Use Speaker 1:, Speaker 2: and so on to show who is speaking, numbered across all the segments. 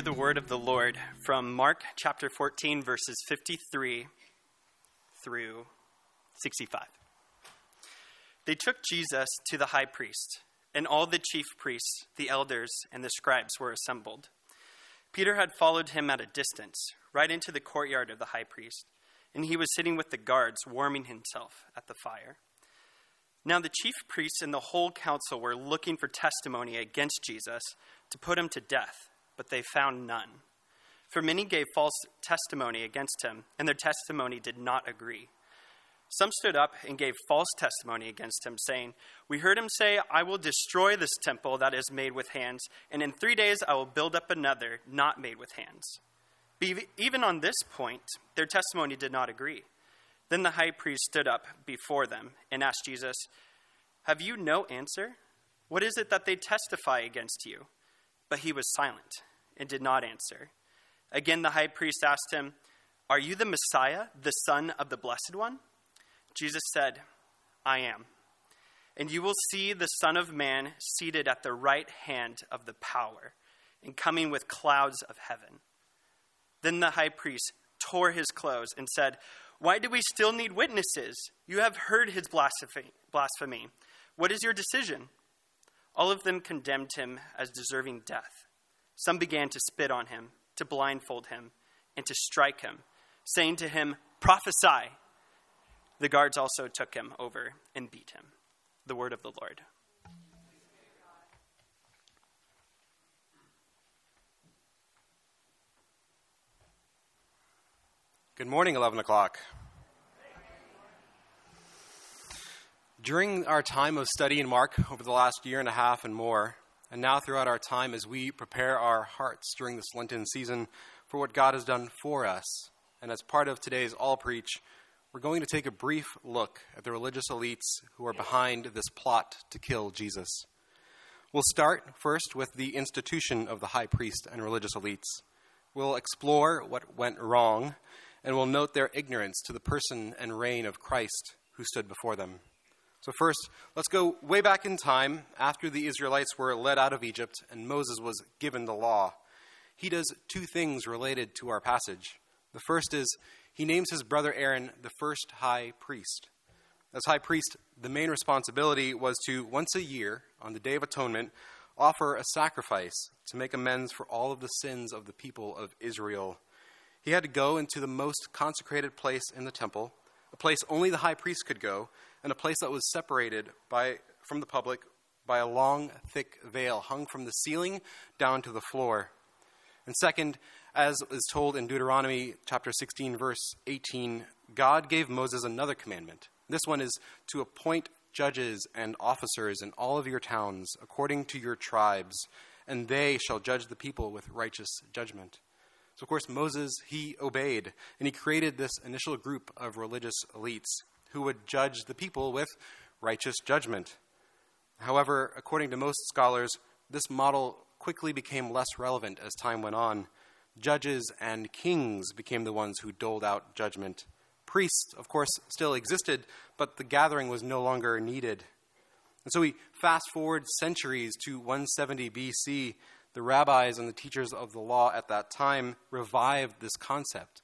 Speaker 1: hear the word of the Lord from Mark chapter 14, verses 53 through 65. They took Jesus to the high priest, and all the chief priests, the elders, and the scribes were assembled. Peter had followed him at a distance, right into the courtyard of the high priest, and he was sitting with the guards, warming himself at the fire. Now the chief priests and the whole council were looking for testimony against Jesus to put him to death, but they found none. For many gave false testimony against him, and their testimony did not agree. Some stood up and gave false testimony against him, saying, We heard him say, I will destroy this temple that is made with hands, and in three days I will build up another not made with hands. But even on this point, their testimony did not agree. Then the high priest stood up before them and asked Jesus, Have you no answer? What is it that they testify against you? But he was silent and did not answer. Again, the high priest asked him, Are you the Messiah, the Son of the Blessed One? Jesus said, I am. And you will see the Son of Man seated at the right hand of the power and coming with clouds of heaven. Then the high priest tore his clothes and said, Why do we still need witnesses? You have heard his blasphemy. What is your decision? All of them condemned him as deserving death. Some began to spit on him, to blindfold him, and to strike him, saying to him, Prophesy. The guards also took him over and beat him. The word of the Lord.
Speaker 2: Good morning, 11 o'clock. During our time of study in Mark over the last year and a half and more, and now throughout our time as we prepare our hearts during this Lenten season for what God has done for us, and as part of today's All Preach, we're going to take a brief look at the religious elites who are behind this plot to kill Jesus. We'll start first with the institution of the high priest and religious elites. We'll explore what went wrong, and we'll note their ignorance to the person and reign of Christ who stood before them. So, first, let's go way back in time after the Israelites were led out of Egypt and Moses was given the law. He does two things related to our passage. The first is he names his brother Aaron the first high priest. As high priest, the main responsibility was to, once a year, on the Day of Atonement, offer a sacrifice to make amends for all of the sins of the people of Israel. He had to go into the most consecrated place in the temple, a place only the high priest could go, and a place that was separated by, from the public by a long, thick veil hung from the ceiling down to the floor. And second, as is told in Deuteronomy chapter 16, verse 18, God gave Moses another commandment. This one is to appoint judges and officers in all of your towns according to your tribes, and they shall judge the people with righteous judgment. So, of course, Moses, he obeyed, and he created this initial group of religious elites who would judge the people with righteous judgment. However, according to most scholars, this model quickly became less relevant as time went on. Judges and kings became the ones who doled out judgment. Priests, of course, still existed, but the gathering was no longer needed. And so we fast forward centuries to 170 BC. The rabbis and the teachers of the law at that time revived this concept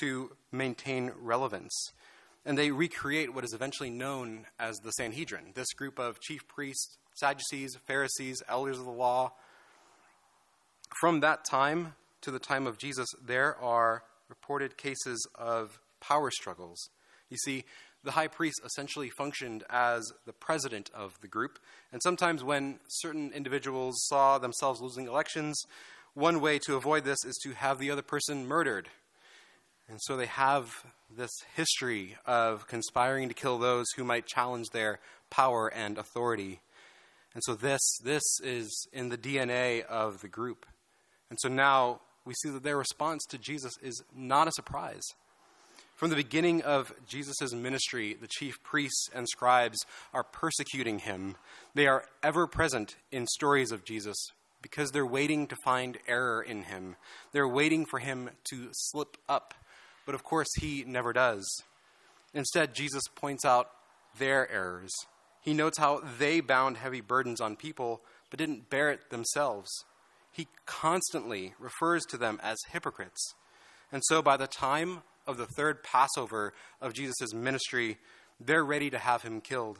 Speaker 2: to maintain relevance. And they recreate what is eventually known as the Sanhedrin, this group of chief priests, Sadducees, Pharisees, elders of the law. From that time, to the time of Jesus, there are reported cases of power struggles. You see, the high priest essentially functioned as the president of the group, and sometimes when certain individuals saw themselves losing elections, one way to avoid this is to have the other person murdered. And so they have this history of conspiring to kill those who might challenge their power and authority. And so this this is in the DNA of the group. And so now we see that their response to Jesus is not a surprise. From the beginning of Jesus' ministry, the chief priests and scribes are persecuting him. They are ever present in stories of Jesus because they're waiting to find error in him. They're waiting for him to slip up. But of course, he never does. Instead, Jesus points out their errors. He notes how they bound heavy burdens on people but didn't bear it themselves. he constantly refers to them as hypocrites. And so by the time of the third Passover of Jesus' ministry, they're ready to have him killed.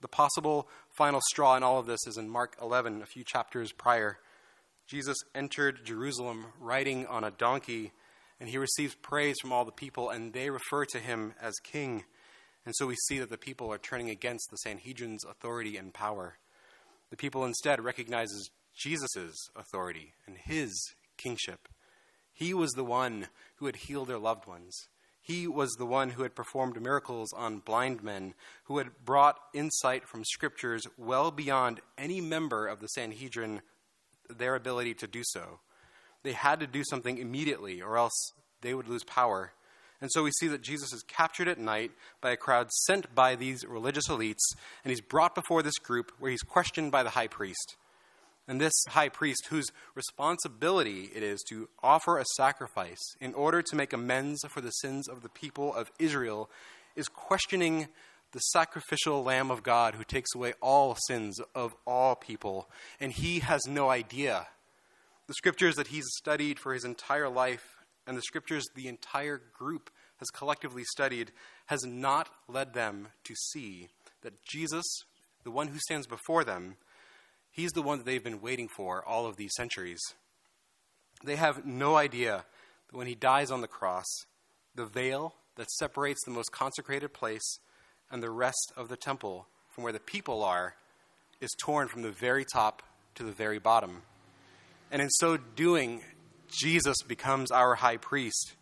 Speaker 2: The possible final straw in all of this is in Mark 11, a few chapters prior. Jesus entered Jerusalem riding on a donkey, and he receives praise from all the people, and they refer to him as king. And so we see that the people are turning against the Sanhedrin's authority and power. The people instead recognizes Jesus' authority and his kingship. He was the one who had healed their loved ones. He was the one who had performed miracles on blind men, who had brought insight from scriptures well beyond any member of the Sanhedrin their ability to do so. They had to do something immediately, or else they would lose power. And so we see that Jesus is captured at night by a crowd sent by these religious elites, and he's brought before this group where he's questioned by the high priest. And this high priest, whose responsibility it is to offer a sacrifice in order to make amends for the sins of the people of Israel, is questioning the sacrificial Lamb of God who takes away all sins of all people. And he has no idea. The scriptures that he's studied for his entire life and the scriptures the entire group has collectively studied has not led them to see that Jesus, the one who stands before them, he's the one that they've been waiting for all of these centuries. They have no idea that when he dies on the cross, the veil that separates the most consecrated place and the rest of the temple from where the people are is torn from the very top to the very bottom. And in so doing, Jesus becomes our high priest.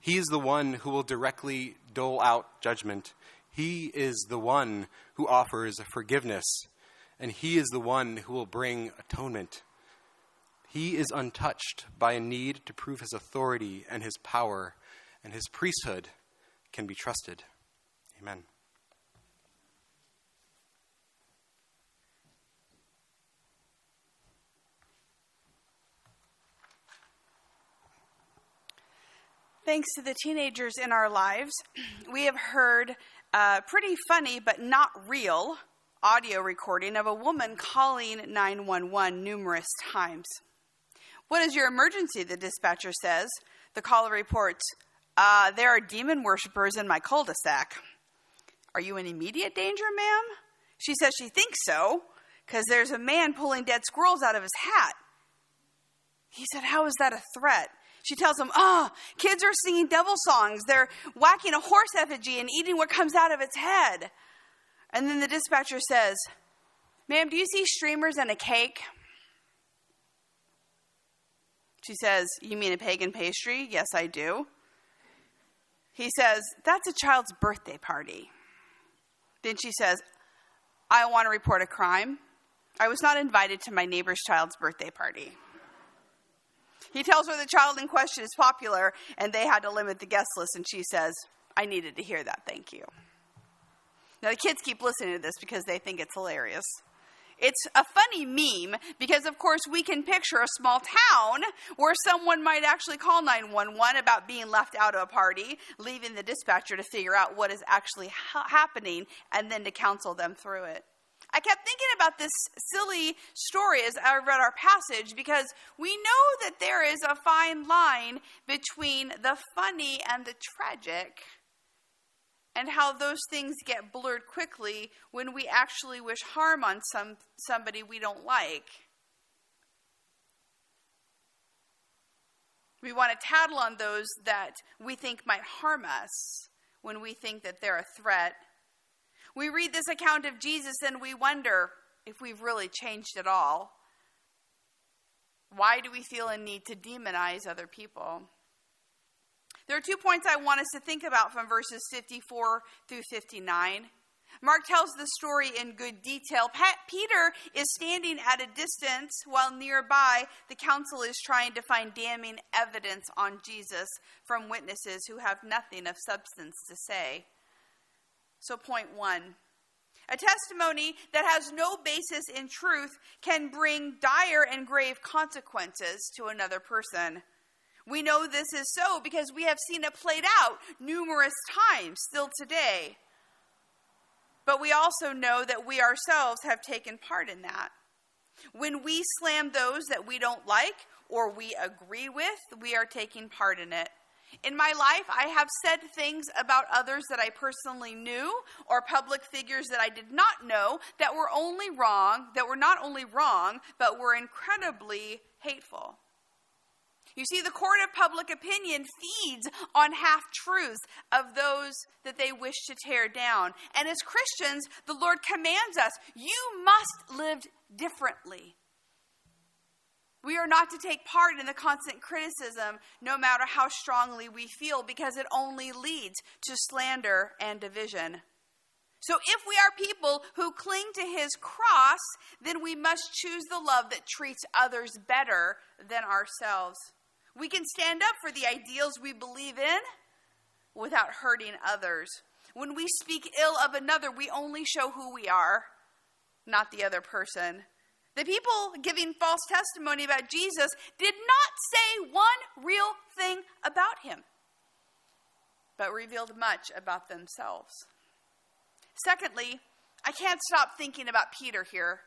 Speaker 2: He is the one who will directly dole out judgment. He is the one who offers forgiveness, and He is the one who will bring atonement. He is untouched by a need to prove His authority and His power, and His priesthood can be trusted. Amen.
Speaker 3: Thanks to the teenagers in our lives, we have heard a pretty funny but not real audio recording of a woman calling 911 numerous times. What is your emergency? The dispatcher says. The caller reports, uh, There are demon worshippers in my cul de sac. Are you in immediate danger, ma'am? She says she thinks so, because there's a man pulling dead squirrels out of his hat. He said, How is that a threat? She tells him, Oh, kids are singing devil songs. They're whacking a horse effigy and eating what comes out of its head. And then the dispatcher says, Ma'am, do you see streamers and a cake? She says, You mean a pagan pastry? Yes, I do. He says, That's a child's birthday party. Then she says, I want to report a crime. I was not invited to my neighbor's child's birthday party. He tells her the child in question is popular and they had to limit the guest list, and she says, I needed to hear that, thank you. Now, the kids keep listening to this because they think it's hilarious. It's a funny meme because, of course, we can picture a small town where someone might actually call 911 about being left out of a party, leaving the dispatcher to figure out what is actually ha- happening and then to counsel them through it. I kept thinking about this silly story as I read our passage because we know that there is a fine line between the funny and the tragic, and how those things get blurred quickly when we actually wish harm on some, somebody we don't like. We want to tattle on those that we think might harm us when we think that they're a threat we read this account of Jesus and we wonder if we've really changed at all. Why do we feel a need to demonize other people? There are two points I want us to think about from verses 54 through 59. Mark tells the story in good detail. Pat, Peter is standing at a distance while nearby the council is trying to find damning evidence on Jesus from witnesses who have nothing of substance to say. So, point one a testimony that has no basis in truth can bring dire and grave consequences to another person. We know this is so because we have seen it played out numerous times still today. But we also know that we ourselves have taken part in that. When we slam those that we don't like or we agree with, we are taking part in it. In my life, I have said things about others that I personally knew or public figures that I did not know that were only wrong, that were not only wrong, but were incredibly hateful. You see, the court of public opinion feeds on half truths of those that they wish to tear down. And as Christians, the Lord commands us you must live differently. We are not to take part in the constant criticism, no matter how strongly we feel, because it only leads to slander and division. So, if we are people who cling to his cross, then we must choose the love that treats others better than ourselves. We can stand up for the ideals we believe in without hurting others. When we speak ill of another, we only show who we are, not the other person. The people giving false testimony about Jesus did not say one real thing about him, but revealed much about themselves. Secondly, I can't stop thinking about Peter here.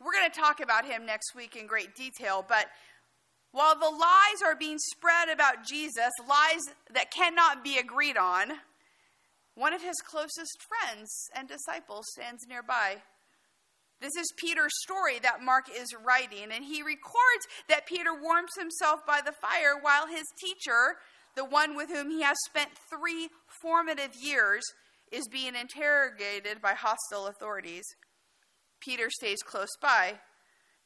Speaker 3: We're going to talk about him next week in great detail, but while the lies are being spread about Jesus, lies that cannot be agreed on, one of his closest friends and disciples stands nearby. This is Peter's story that Mark is writing, and he records that Peter warms himself by the fire while his teacher, the one with whom he has spent three formative years, is being interrogated by hostile authorities. Peter stays close by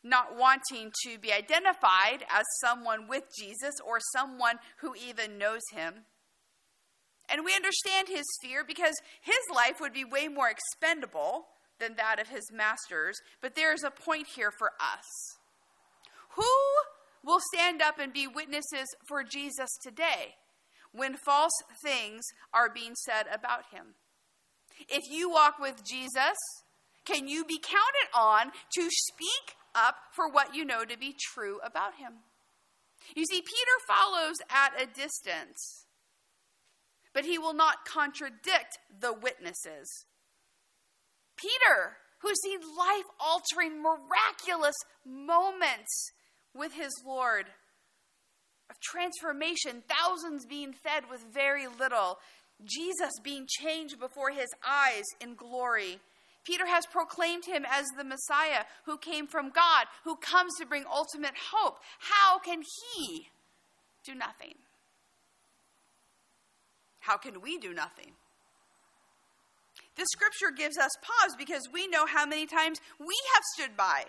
Speaker 3: not wanting to be identified as someone with Jesus or someone who even knows him. And we understand his fear because his life would be way more expendable than that of his master's. But there is a point here for us. Who will stand up and be witnesses for Jesus today when false things are being said about him? If you walk with Jesus, can you be counted on to speak up for what you know to be true about him. You see, Peter follows at a distance, but he will not contradict the witnesses. Peter, who's seen life altering, miraculous moments with his Lord, of transformation, thousands being fed with very little, Jesus being changed before his eyes in glory. Peter has proclaimed him as the Messiah who came from God, who comes to bring ultimate hope. How can he do nothing? How can we do nothing? This scripture gives us pause because we know how many times we have stood by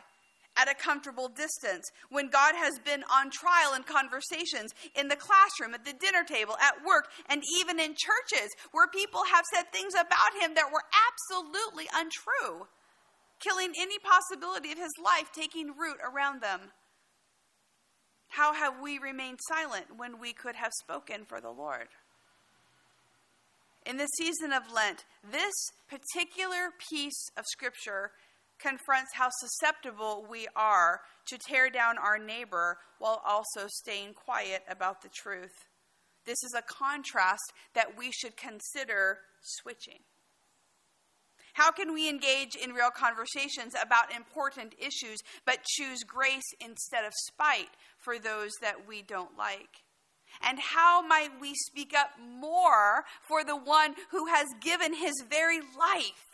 Speaker 3: at a comfortable distance when God has been on trial in conversations, in the classroom, at the dinner table, at work, and even in churches where people have said things about him that were absolutely untrue, killing any possibility of his life taking root around them. How have we remained silent when we could have spoken for the Lord? In the season of Lent, this particular piece of Scripture confronts how susceptible we are to tear down our neighbor while also staying quiet about the truth. This is a contrast that we should consider switching. How can we engage in real conversations about important issues but choose grace instead of spite for those that we don't like? And how might we speak up more for the one who has given his very life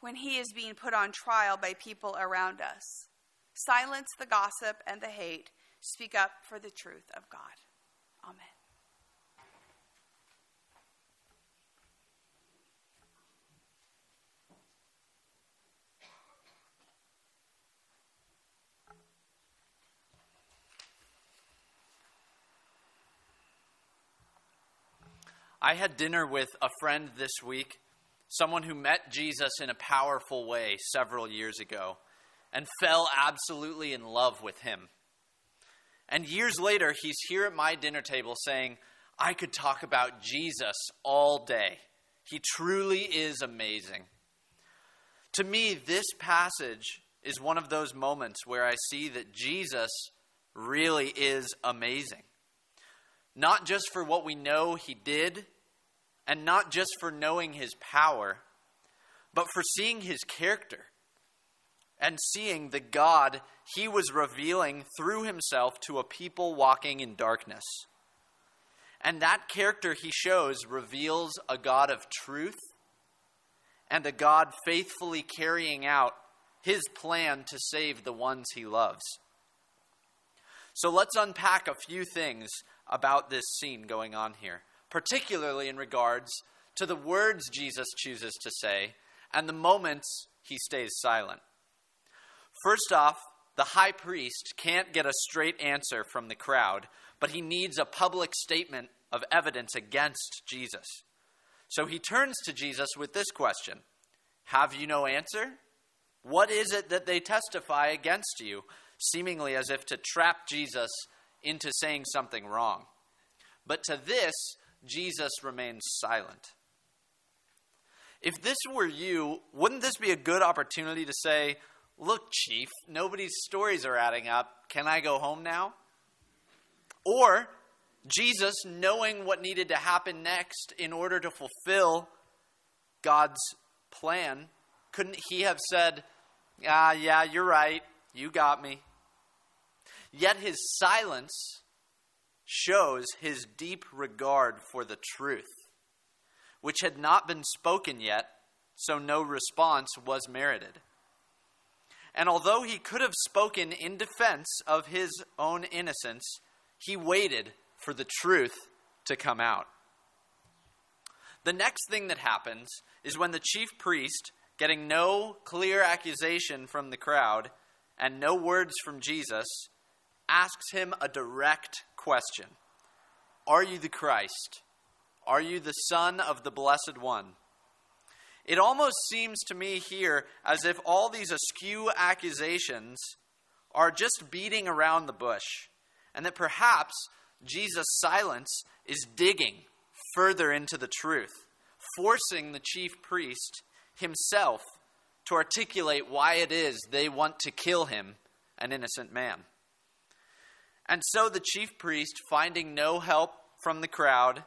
Speaker 3: when he is being put on trial by people around us. Silence the gossip and the hate. Speak up for the truth of God. Amen.
Speaker 4: I had dinner with a friend this week someone who met Jesus in a powerful way several years ago and fell absolutely in love with him. And years later, he's here at my dinner table saying, I could talk about Jesus all day. He truly is amazing. To me, this passage is one of those moments where I see that Jesus really is amazing. Not just for what we know he did and not just for knowing his power, but for seeing his character. and seeing the God he was revealing through himself to a people walking in darkness. And that character he shows reveals a God of truth and a God faithfully carrying out his plan to save the ones he loves. So let's unpack a few things about this scene going on here, particularly in regards to the words Jesus chooses to say and the moments he stays silent. First off, the high priest can't get a straight answer from the crowd, but he needs a public statement of evidence against Jesus. So he turns to Jesus with this question Have you no answer? What is it that they testify against you? Seemingly as if to trap Jesus into saying something wrong. But to this, Jesus remains silent. If this were you, wouldn't this be a good opportunity to say, Look, Chief, nobody's stories are adding up. Can I go home now? Or Jesus, knowing what needed to happen next in order to fulfill God's plan, couldn't he have said, Ah, yeah, you're right. You got me. Yet his silence shows his deep regard for the truth, which had not been spoken yet, so no response was merited. And although he could have spoken in defense of his own innocence, he waited for the truth to come out. The next thing that happens is when the chief priest, getting no clear accusation from the crowd and no words from Jesus, asks him a direct question Are you the Christ? Are you the Son of the Blessed One? It almost seems to me here as if all these askew accusations are just beating around the bush, and that perhaps Jesus' silence is digging further into the truth, forcing the chief priest himself to articulate why it is they want to kill him, an innocent man. And so the chief priest, finding no help from the crowd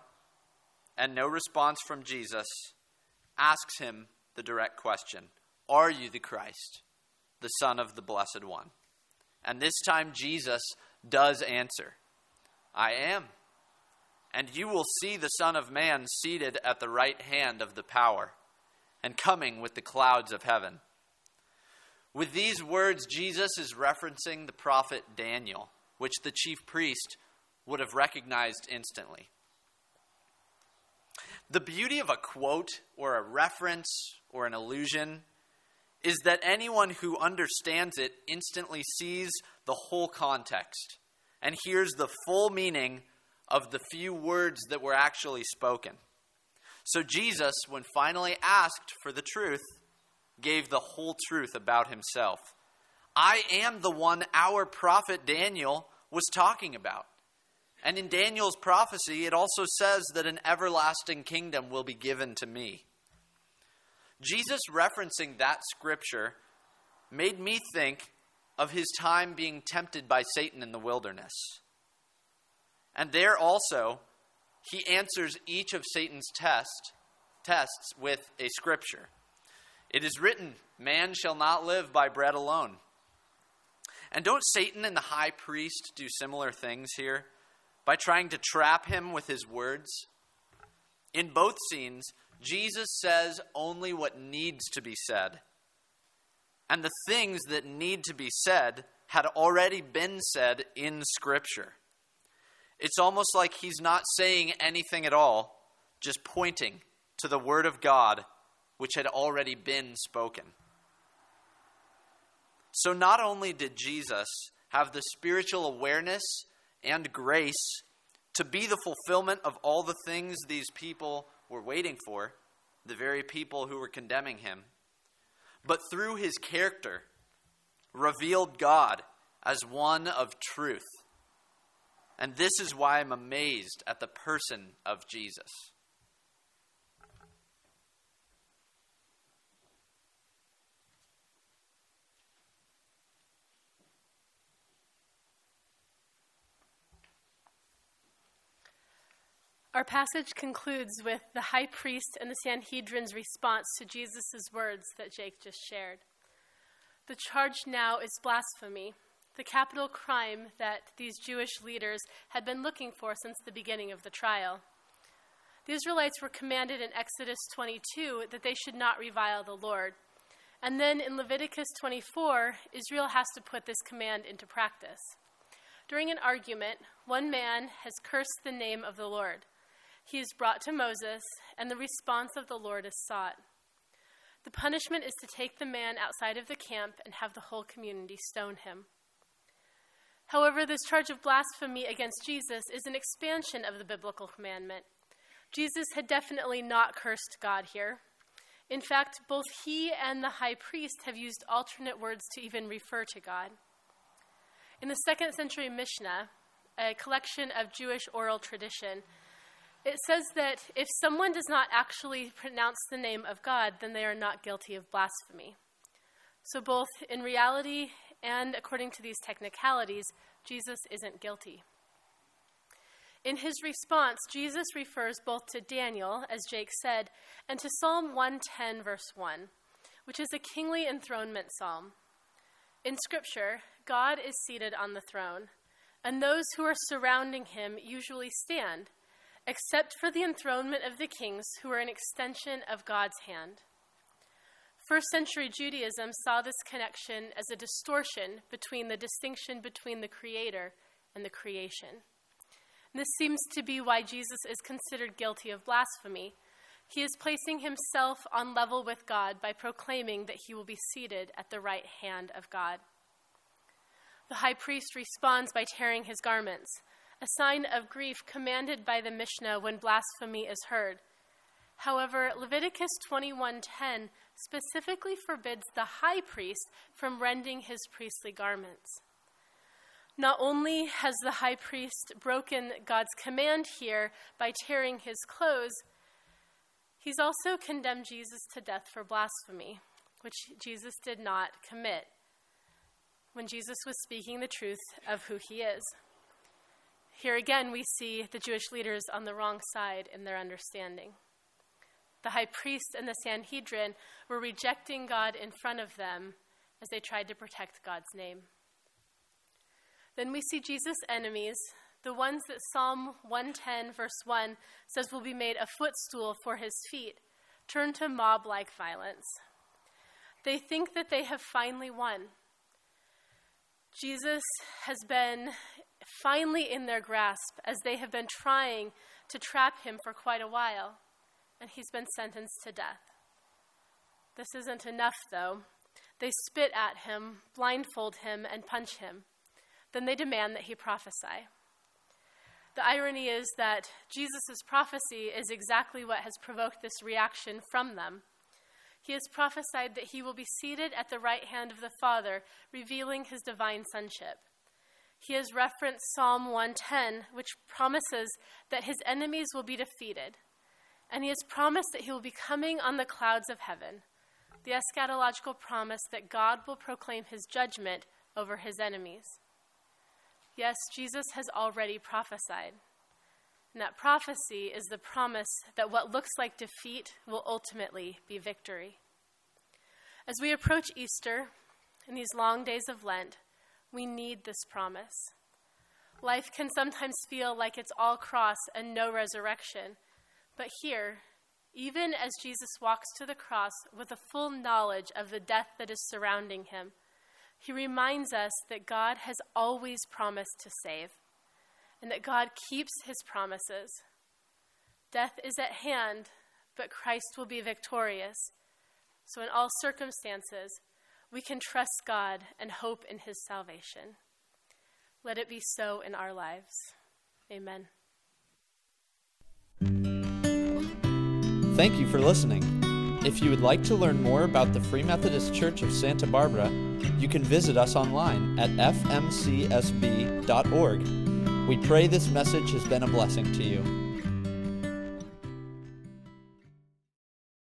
Speaker 4: and no response from Jesus, asks him the direct question Are you the Christ, the Son of the Blessed One? And this time Jesus does answer I am. And you will see the Son of Man seated at the right hand of the power and coming with the clouds of heaven. With these words, Jesus is referencing the prophet Daniel, which the chief priest would have recognized instantly. The beauty of a quote or a reference or an allusion is that anyone who understands it instantly sees the whole context and hears the full meaning of the few words that were actually spoken. So Jesus, when finally asked for the truth, gave the whole truth about himself. I am the one our prophet Daniel was talking about. And in Daniel's prophecy, it also says that an everlasting kingdom will be given to me. Jesus referencing that scripture made me think of his time being tempted by Satan in the wilderness. And there also, he answers each of Satan's test, tests with a scripture. It is written, Man shall not live by bread alone. And don't Satan and the high priest do similar things here? by trying to trap him with his words. In both scenes, Jesus says only what needs to be said. And the things that need to be said had already been said in Scripture. It's almost like he's not saying anything at all, just pointing to the Word of God, which had already been spoken. So, not only did Jesus have the spiritual awareness and grace to be the fulfillment of all the things these people were waiting for, the very people who were condemning him, but through his character, revealed God as one of truth. And this is why I'm amazed at the person of Jesus.
Speaker 5: Our passage concludes with the high priest and the Sanhedrin's response to Jesus' words that Jake just shared. The charge now is blasphemy, the capital crime that these Jewish leaders had been looking for since the beginning of the trial. The Israelites were commanded in Exodus 22 that they should not revile the Lord. And then in Leviticus 24, Israel has to put this command into practice. During an argument, one man has cursed the name of the Lord. He is brought to Moses, and the response of the Lord is sought. The punishment is to take the man outside of the camp and have the whole community stone him. However, this charge of blasphemy against Jesus is an expansion of the biblical commandment. Jesus had definitely not cursed God here. In fact, both he and the high priest have used alternate words to even refer to God. In the second century Mishnah, a collection of Jewish oral tradition, it says that if someone does not actually pronounce the name of God, then they are not guilty of blasphemy. So, both in reality and according to these technicalities, Jesus isn't guilty. In his response, Jesus refers both to Daniel, as Jake said, and to Psalm 110, verse 1, which is a kingly enthronement psalm. In Scripture, God is seated on the throne, and those who are surrounding him usually stand except for the enthronement of the kings who are an extension of God's hand. First century Judaism saw this connection as a distortion between the distinction between the Creator and the creation. This seems to be why Jesus is considered guilty of blasphemy. He is placing himself on level with God by proclaiming that he will be seated at the right hand of God. The high priest responds by tearing his garments a sign of grief commanded by the Mishnah when blasphemy is heard. However, Leviticus 21:10 specifically forbids the high priest from rending his priestly garments. Not only has the high priest broken God's command here by tearing his clothes, he's also condemned Jesus to death for blasphemy, which Jesus did not commit when Jesus was speaking the truth of who he is. Here again, we see the Jewish leaders on the wrong side in their understanding. The high priest and the Sanhedrin were rejecting God in front of them as they tried to protect God's name. Then we see Jesus' enemies, the ones that Psalm 110, verse 1 says will be made a footstool for his feet, turn to mob like violence. They think that they have finally won. Jesus has been finally in their grasp as they have been trying to trap him for quite a while, and he's been sentenced to death. This isn't enough, though. They spit at him, blindfold him, and punch him. Then they demand that he prophesy. The irony is that Jesus' prophecy is exactly what has provoked this reaction from them. He has prophesied that he will be seated at the right hand of the Father, revealing his divine sonship he has referenced Psalm 110, which promises that his enemies will be defeated. And he has promised that he will be coming on the clouds of heaven, the eschatological promise that God will proclaim his judgment over his enemies. Yes, Jesus has already prophesied. And that prophecy is the promise that what looks like defeat will ultimately be victory. As we approach Easter in these long days of Lent, we need this promise. Life can sometimes feel like it's all cross and no resurrection. But here, even as Jesus walks to the cross with a full knowledge of the death that is surrounding him, he reminds us that God has always promised to save and that God keeps his promises. Death is at hand, but Christ will be victorious. So, in all circumstances, we can trust God and hope in his salvation. Let it be so in our lives. Amen.
Speaker 6: Thank you for listening. If you would like to learn more about the Free Methodist Church of Santa Barbara, you can visit us online at fmcsb.org. We pray this message has been a blessing to you.